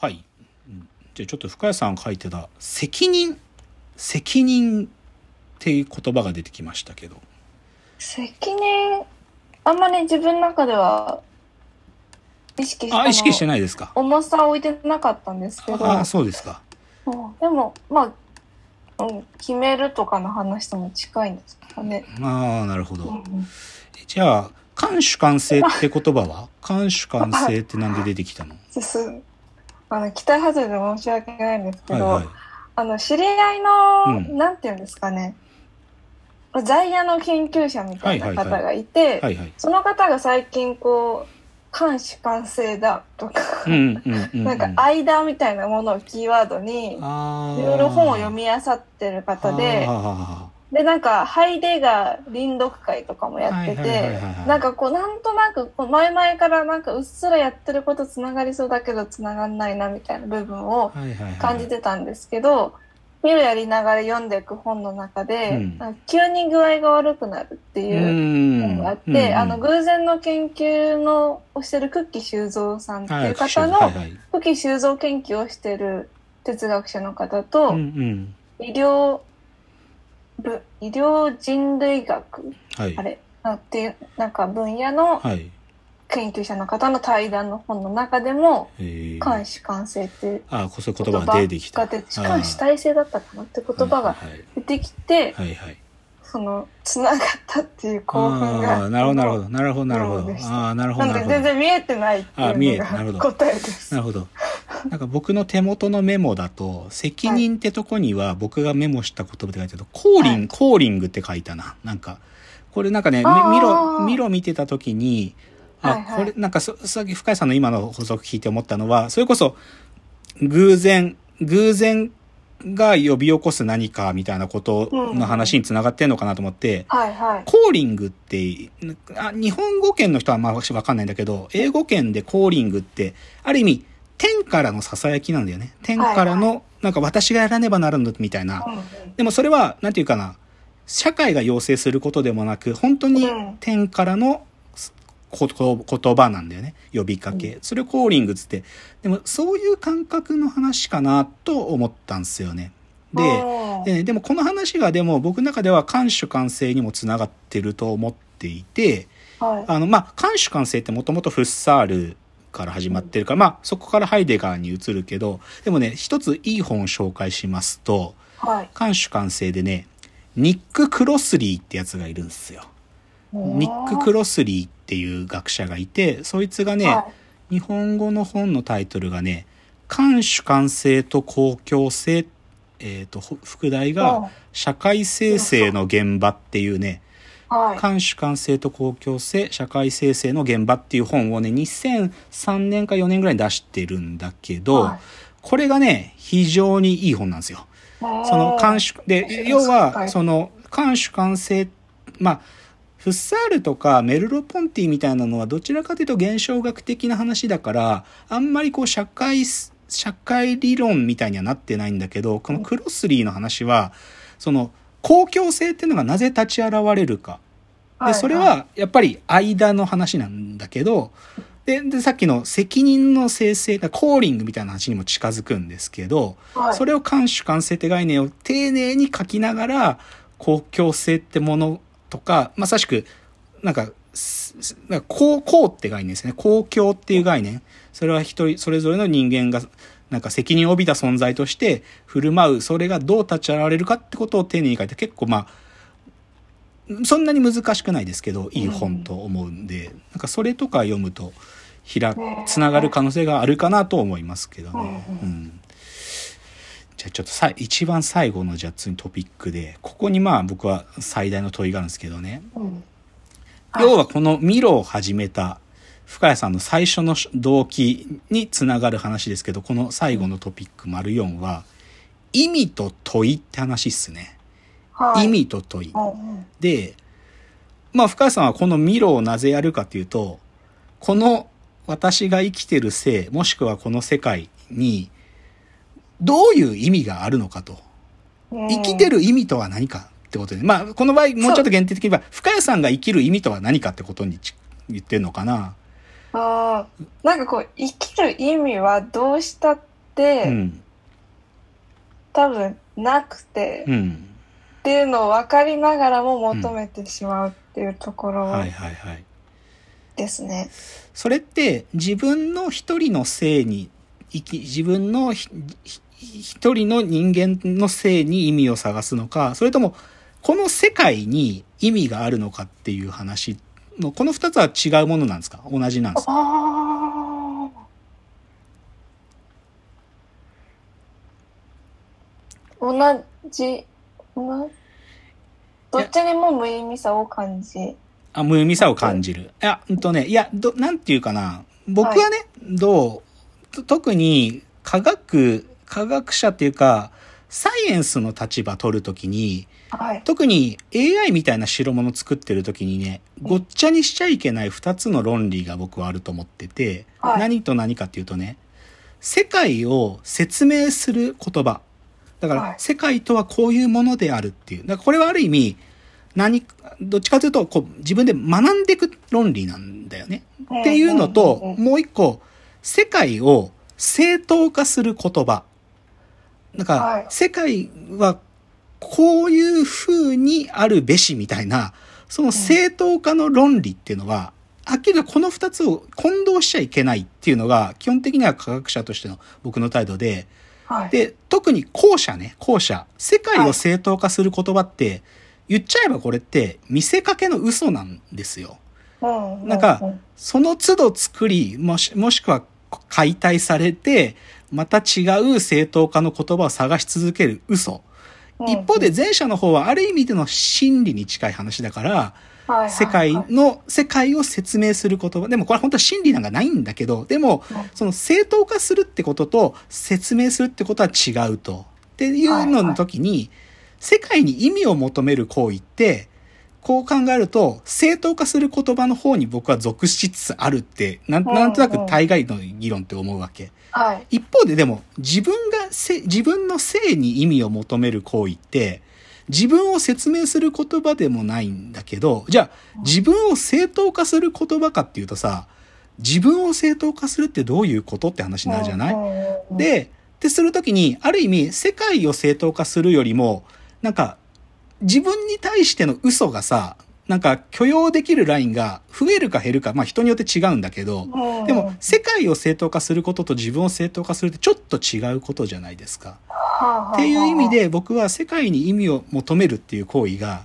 はい。うんじゃあちょっと深谷さんが書いてた責任、責任っていう言葉が出てきましたけど。責任、あんまり自分の中では意識してあ、意識してない。ですか？重さを置いてなかったんですけど、ああ、そうですか。うんでも、まあ、うん、決めるとかの話とも近いんですかね。ああ、なるほど。うんうんじゃあ、監主完成って言葉は？監主完成ってなんで出てきたの？で すあの期待外れで申し訳ないんですけど、はいはい。あの知り合いの、うんなんていうんですかね在野の研究者みたいな方がいて。その方が最近こう監視完成だとか。なんか間みたいなものをキーワードにいろいろ本を読み漁ってる方であでなんかハイデガー臨読会とかもやっててなんかこうなんとなく前々からなんかうっすらやってることつながりそうだけどつながんないなみたいな部分を。感じてたんですけど、見るやりながら読んでいく本の中で、うん。急に具合が悪くなるっていう本があって、あの偶然の研究のをしてる久喜修造さんっていう方の久喜修造。研究をしてる哲学者の方と、うんうん。医療ぶ医療人類学？はいあ。れ？なんていうなんか分野のはい。研究者の方の対談の本の中でもえー監視完成っていう言葉が出てきて監視体制だったかなって言葉がはい出てきて、はいはい。そのつながったっていう興奮がなるほどなるほど。なるほどなるほどなるほどななるほど。ので全然見えてないっていう答えですなるほど。なんか僕の手元のメモだと、責任ってとこには僕がメモした言葉で書いてあると、コーリング、はい。コーリングって書いたな。なんか、これなんかね、ミロ、ミロ見てた時に、あ、はいはい。これなんかそ、さっき深井さんの今の補足聞いて思ったのは、それこそ、偶然、偶然が呼び起こす何かみたいなことの話につながってんのかなと思って、はいはい。コーリングって、あ日本語圏の人はまあわかんないんだけど、英語圏でコーリングって、ある意味、天からの囁きなんだよね。天からの、なんか私がやらねばなるんだみたいな。でもそれは、なんていうかな、社会が要請することでもなく、本当にうん天からのこと言葉なんだよね。呼びかけ。それをコーリングっつって。でもそういう感覚の話かなと思ったんですよね。で、うんでねでもこの話がでも僕の中では監守完成にもつながってると思っていて、はいあの、まあ、監守完成ってもともとフッサールから始まってるから、まあ、そこからハイデガーに移るけど、でもね、一ついい本を紹介しますと、はい。監守完成でね、ニック・クロスリーってやつがいるんですよ。ニック・クロスリーっていう学者がいて、そいつがね、は日本語の本のタイトルがね、監守完成と公共性、えっ、と、ほ副題うん。が、社会生成の現場っていうね、は守完成と公共性、社会生成の現場っていう本をね、2003年か4年ぐらいに出してるんだけど、はい。これがね、非常にいい本なんですよ。その監守、で、要は、はい。その、監守完成、まあ、フッサールとかメルロ・ポンティみたいなのはどちらかというと現象学的な話だから、あんまりこう社会、社会理論みたいにはなってないんだけど、このクロスリーの話は、その、公共性っていうのがなぜ立ち現れるか。で、それはやっぱり間の話なんだけど、で、でさっきの責任の生成、コーリングみたいな話にも近づくんですけど、はいそれを監守完成って概念を丁寧に書きながら、公共性ってものとか、まさしく、なんか、なんか公公って概念ですね。公共っていう概念。それは一人、それぞれの人間が、なんか責任を帯びた存在として振る舞う、それがどう立ち現れるかってことを丁寧に書いて、結構まあ、そんなに難しくないですけど、いい本と思うんで、なんかそれとか読むと、ひら、つながる可能性があるかなと思いますけどね。うん。じゃあちょっとさ、一番最後のじゃあ次トピックで、ここにまあ僕は最大の問いがあるんですけどね。うん要はこのミロを始めた深谷さんの最初の動機につながる話ですけど、この最後のトピック丸4は、意味と問いって話っすね。はい意味と問い。うんうんで、まあ深谷さんはこのミロをなぜやるかというと、この私が生きてる生、もしくはこの世界に、どういう意味があるのかと。生きてる意味とは何かってことで、まあ、この場合、もうちょっと限定的に言えば、深谷さんが生きる意味とは何かってことにち言ってんのかな。あーなんかこう生きる意味はどうしたって、うん。多分なくて、うん。っていうのを分かりながらも求めてしまうっていうところはいはいはい。ですね。それって自分の一人の性に生き、自分の一人の人間の性に意味を探すのか、それともこの世界に意味があるのかっていう話の、この二つは違うものなんですか？同じなんですか？ああ。同じ、同じ？どっちにも無意味さを感じ。あ、無意味さを感じる。いや、うんとね、いや、ど、なんていうかな。僕はね、どう、と特に科学、科学者っていうか、サイエンスの立場取るときに、はい。特に AI みたいな代物作ってる時にね、ごっちゃにしちゃいけない二つの論理が僕はあると思ってて、はい何と何かっていうとね、世界を説明する言葉。だから、はい世界とはこういうものであるっていう。だからこれはある意味、何、どっちかというと、こう、自分で学んでいく論理なんだよね。っていうのと、もう一個、世界を正当化する言葉。なんか、はい世界はこういう風にあるべしみたいな、その正当化の論理っていうのは、はっきりとこの二つを混同しちゃいけないっていうのが、基本的には科学者としての僕の態度で、はい。で、特に後者ね、後者。世界を正当化する言葉って、言っちゃえばこれって見せかけの嘘なんですよ。うんなんかうんその都度作り、もし、もしくは解体されて、また違う正当化の言葉を探し続ける嘘。うん一方で前者の方はある意味での真理に近い話だから、世界の、世界を説明する言葉。でもこれ本当は真理なんかないんだけど、でもうん、その正当化するってことと説明するってことは違うと。っていうのの時に、世界に意味を求める行為って、こう考えると、正当化する言葉の方に僕は属しつつあるって、なんなんとなく大概の議論って思うわけ。はい。一方ででも、自分がせ、自分の性に意味を求める行為って、自分を説明する言葉でもないんだけど、じゃあ、自分を正当化する言葉かっていうとさ、自分を正当化するってどういうことって話になるじゃない、いで、ってするときに、ある意味、世界を正当化するよりも、なんか、自分に対しての嘘がさ、なんか許容できるラインが増えるか減るか、まあ人によって違うんだけど、でも、世界を正当化することと自分を正当化するってちょっと違うことじゃないですか。っていう意味、で僕は世界に意味を求めるっていう行為が、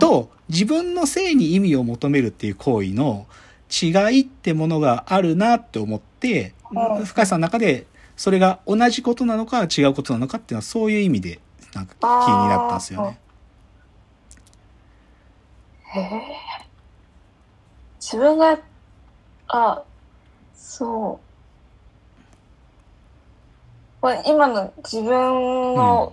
と自分の性に意味を求めるっていう行為の違いってものがあるなって思って、うん。深井さんの中でそれが同じことなのか違うことなのかっていうのはそういう意味でなんか気になったんですよね。へえ。自分が、あ、そう。まあ今の自分の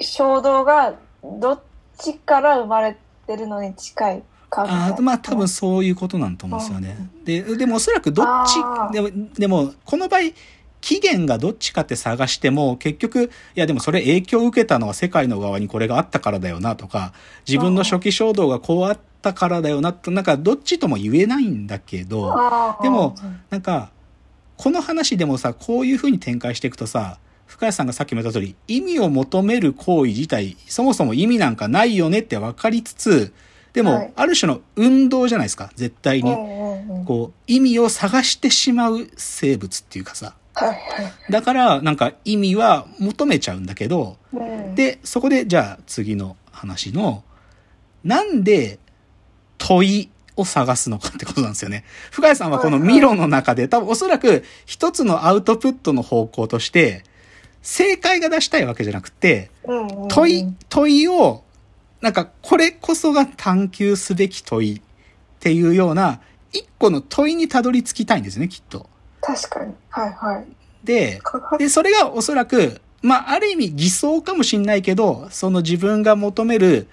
衝動がどっちから生まれてるのに近いかみたいなあーまあ多分そういうことなんと思うんですよね。で、でもおそらくどっちでも、でもこの場合、期限がどっちかって探しても、結局、いやでもそれ影響を受けたのは世界の側にこれがあったからだよなとか、自分の初期衝動がこうあったからだよなと、なんかどっちとも言えないんだけど、でも、なんか、この話でもさ、こういう風に展開していくとさ、深谷さんがさっきも言った通り、意味を求める行為自体、そもそも意味なんかないよねって分かりつつ、でも、はいある種の運動じゃないですか、絶対に。こう、意味を探してしまう生物っていうかさ。はいはいだから、なんか意味は求めちゃうんだけど、うんで、そこで、じゃあ次の話の、なんで問いを探すのかってことなんですよね。深谷さんはこのミロの中で、多分おそらく一つのアウトプットの方向として、正解が出したいわけじゃなくて、うんうんうん問い、問いを、なんかこれこそが探求すべき問いっていうような、一個の問いにたどり着きたいんですね、きっと。確かに。はいはい。で、で、それがおそらく、まあ、ある意味偽装かもしんないけど、その自分が求める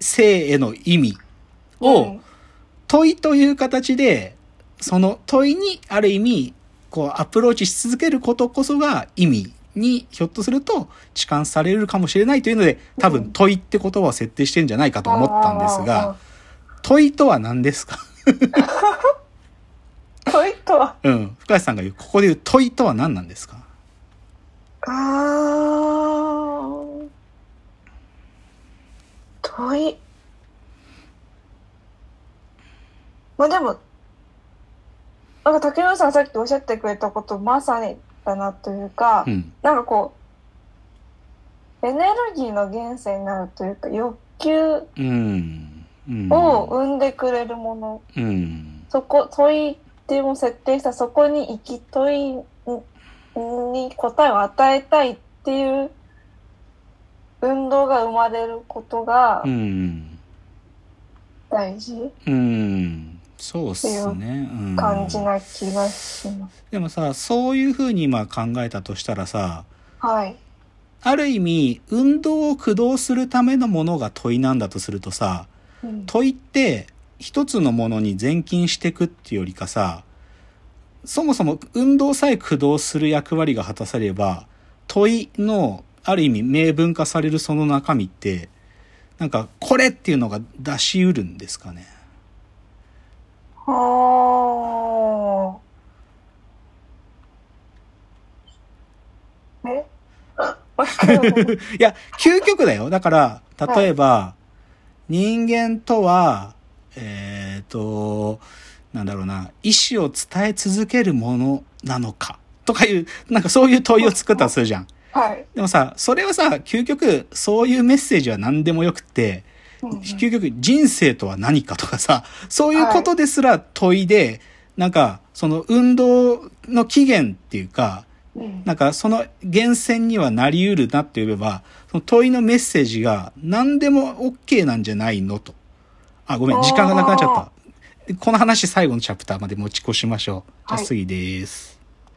性への意味を問いという形で、その問いにある意味、こうアプローチし続けることこそが意味にひょっとすると痴漢されるかもしれないというので、多分問いって言葉を設定してんじゃないかと思ったんですが、問いとは何ですか？問いとは、うん。深谷さんが言う、ここで言う問いとは何なんですか？あー。問い。まあでも、なんか竹野さんさっきおっしゃってくれたことまさにだなというか、うん。なんかこう、エネルギーの源泉になるというか、欲求。を生んでくれるもの、うん。そこ、問いっていうのを設定したそこに行き問いに答えを与えたいっていう運動が生まれることがうん。大事うん。そうっすね。うん。感じな気がします。でもさ、そういうふうに今考えたとしたらさ、はい。ある意味、運動を駆動するためのものが問いなんだとするとさ、うん問いって一つのものに前進していくっていうよりかさ、そもそも運動さえ駆動する役割が果たされれば、問いのある意味明文化されるその中身って、なんかこれっていうのが出しうるんですかね？はあ。え？いや、究極だよ。だから、例えば、人間とは、えっ、と、なんだろうな、意思を伝え続けるものなのか、とかいう、なんかそういう問いを作ったとするじゃん。はい。でもさ、それはさ、究極、そういうメッセージは何でもよくって、うんうん究極、人生とは何かとかさ、そういうことですら問いで、なんか、その運動の起源っていうか、うんなんかその源泉にはなり得るなって言えば、その問いのメッセージが何でも OK なんじゃないのと。あ、ごめん、時間がなくなっちゃった。この話最後のチャプターまで持ち越しましょう。じゃあはい次です。